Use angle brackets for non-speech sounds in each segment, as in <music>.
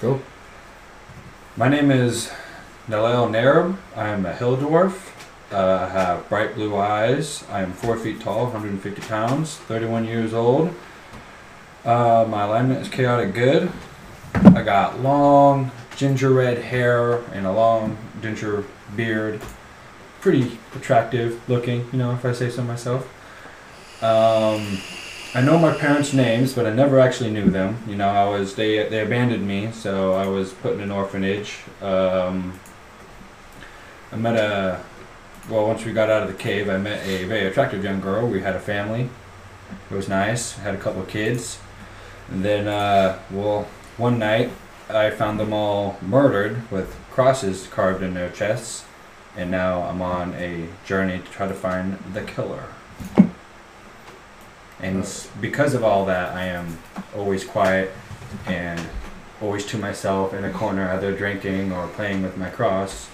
Go. My name is Nalel Narab. I'm a hill dwarf. Uh, I have bright blue eyes. I am 4 feet tall, 150 pounds, 31 years old. Uh, my alignment is chaotic good. I got long ginger red hair and a long ginger beard. Pretty attractive looking, you know, if I say so myself. Um, I know my parents' names, but I never actually knew them. You know, I was they they abandoned me, so I was put in an orphanage. Um, I met a well once we got out of the cave, I met a very attractive young girl. We had a family. It was nice. Had a couple of kids. And then, uh, well, one night I found them all murdered with crosses carved in their chests, and now I'm on a journey to try to find the killer. And because of all that, I am always quiet and always to myself in a corner, either drinking or playing with my cross.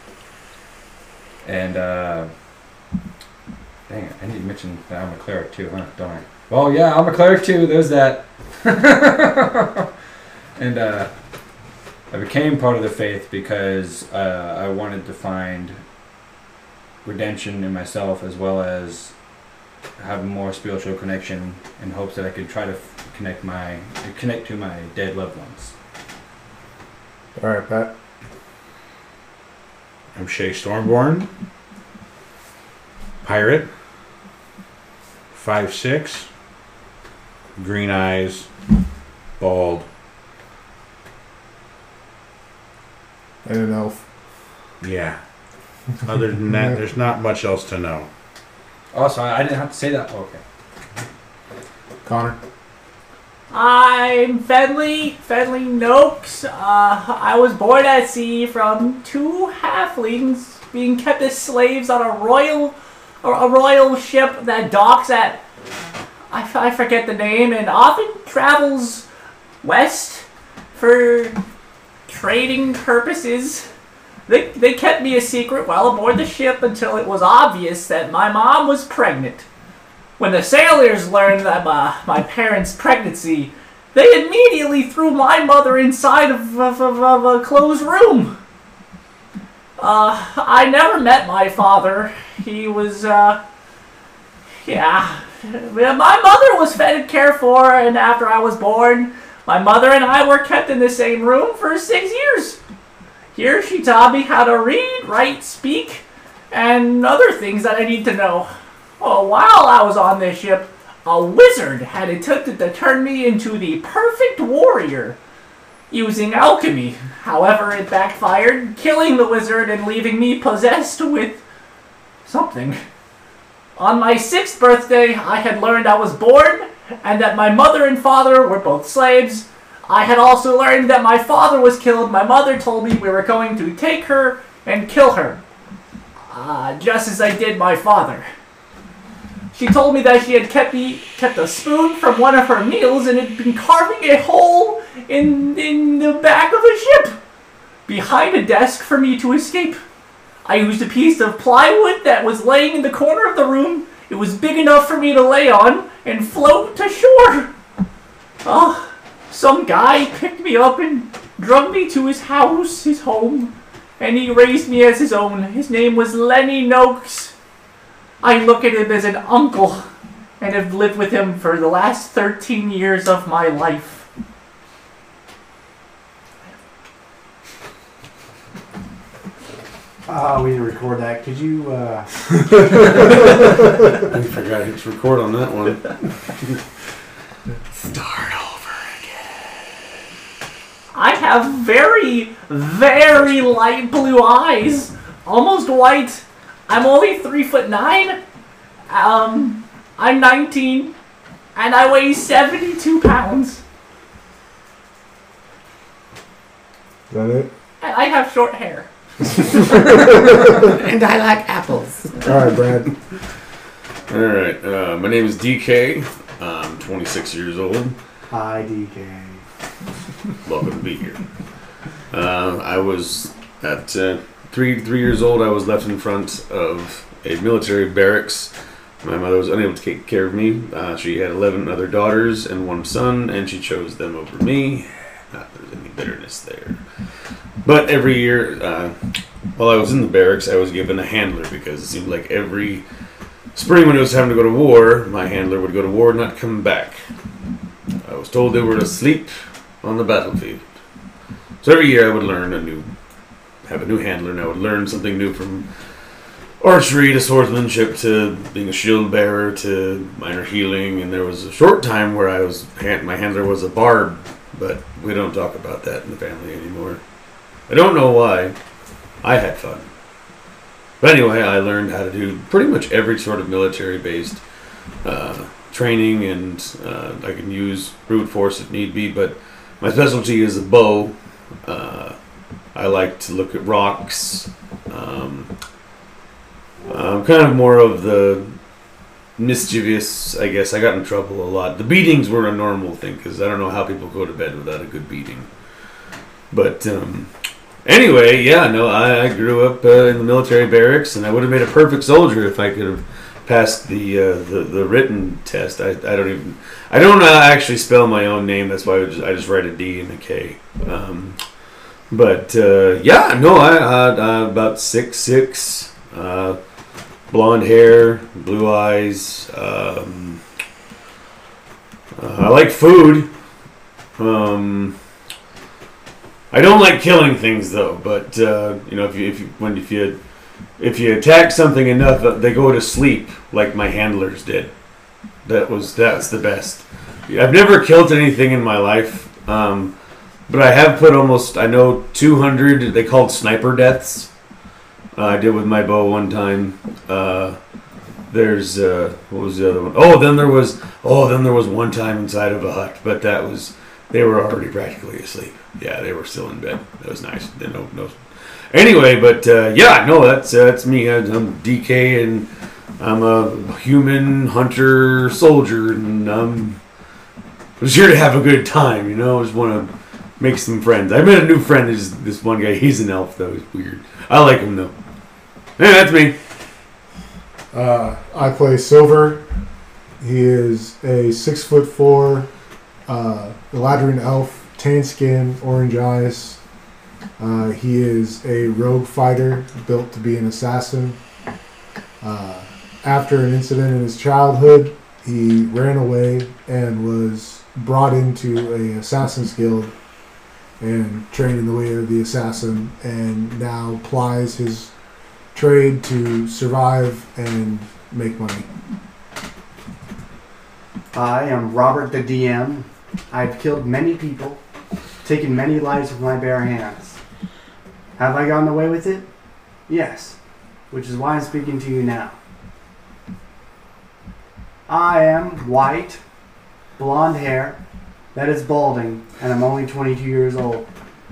And, uh, dang it, I need to mention that I'm a cleric too, huh? Don't I? Well, yeah, I'm a cleric too, there's that. <laughs> and, uh, I became part of the faith because uh, I wanted to find redemption in myself as well as have more spiritual connection in hopes that I could try to f- connect my connect to my dead loved ones. All right, Pat. I'm Shay Stormborn. Pirate. Five six. Green eyes. Bald. And an elf. Yeah. Other than that, <laughs> there's not much else to know. Oh, sorry, I didn't have to say that. Oh, okay. Connor. I'm Fenley, Fenley Noakes. Uh, I was born at sea from two halflings being kept as slaves on a royal, or a royal ship that docks at, I, f- I forget the name, and often travels west for trading purposes. They, they kept me a secret while aboard the ship until it was obvious that my mom was pregnant. When the sailors learned that my, my parents' pregnancy, they immediately threw my mother inside of, of, of, of a closed room. Uh, I never met my father. He was, uh, yeah. My mother was fed and cared for, and after I was born, my mother and I were kept in the same room for six years. Here she taught me how to read, write, speak, and other things that I need to know. Oh, while I was on this ship, a wizard had attempted to turn me into the perfect warrior using alchemy. However, it backfired, killing the wizard and leaving me possessed with something. On my sixth birthday, I had learned I was born and that my mother and father were both slaves. I had also learned that my father was killed. My mother told me we were going to take her and kill her. Uh, just as I did my father. She told me that she had kept me kept a spoon from one of her meals and had been carving a hole in in the back of the ship behind a desk for me to escape. I used a piece of plywood that was laying in the corner of the room. It was big enough for me to lay on and float to shore. Oh, some guy picked me up and drug me to his house, his home, and he raised me as his own. His name was Lenny Noakes. I look at him as an uncle and have lived with him for the last 13 years of my life. Ah, we didn't record that. Could you, uh, <laughs> <laughs> I forgot to record on that one. Start over I have very, very light blue eyes, almost white. I'm only three foot nine. Um, I'm 19, and I weigh 72 pounds. Is that it? And I have short hair. and I like apples. All right, Brad. All right. Uh, my name is DK. I'm 26 years old. hi, DK. Welcome to be here. Uh, I was at uh, three three years old. I was left in front of a military barracks. My mother was unable to take care of me. Uh, she had 11 other daughters and one son, and she chose them over me. Not there's any bitterness there. But every year, uh, while I was in the barracks, I was given a handler because it seemed like every spring when it was time to go to war, my handler would go to war and not come back. I was told they were asleep on the battlefield. So every year I would learn a new, have a new handler, and I would learn something new from archery to swordsmanship to being a shield bearer to minor healing. And there was a short time where I was my handler was a bard, but we don't talk about that in the family anymore. I don't know why. I had fun. But anyway, I learned how to do pretty much every sort of military-based uh, training, and uh, I can use brute force if need be. But my specialty is a bow. Uh, I like to look at rocks. Um, I'm kind of more of the mischievous, I guess. I got in trouble a lot. The beatings were a normal thing because I don't know how people go to bed without a good beating. But um, anyway, yeah, no, I, I grew up uh, in the military barracks, and I would have made a perfect soldier if I could have passed the uh, the, the written test. I, I don't even I don't uh, actually spell my own name. That's why I just, I just write a D and a K. Um, but uh, yeah, no, I had uh, about six six. Uh, blonde hair, blue eyes. Um, uh, I like food. Um, I don't like killing things though, but you know, if you if you when if you if you attack something enough, uh, they go to sleep like my handlers did. That was that's the best. I've never killed anything in my life, um, but I have put almost I know 200. They called sniper deaths. Uh, I did with my bow one time. Uh, there's uh, what was the other one? Oh, then there was oh, then there was one time inside of a hut, but that was they were already practically asleep. Yeah, they were still in bed. That was nice. No no. Anyway, but uh, yeah, no, that's uh, that's me. I'm DK, and I'm a human hunter soldier, and I'm just here to have a good time. You know, I just want to make some friends. I met a new friend. Is this one guy? He's an elf though. He's weird. I like him though. Yeah, that's me. Uh, I play Silver. He is a six foot four, uh, Eladrin elf, tan skin, orange eyes. Uh, he is a rogue fighter built to be an assassin. Uh, after an incident in his childhood, he ran away and was brought into a assassin's guild and trained in the way of the assassin, and now plies his trade to survive and make money. I am Robert the DM. I've killed many people, taken many lives with my bare hands. Have I gotten away with it? Yes, which is why I'm speaking to you now. I am white, blonde hair, that is balding, and I'm only 22 years old.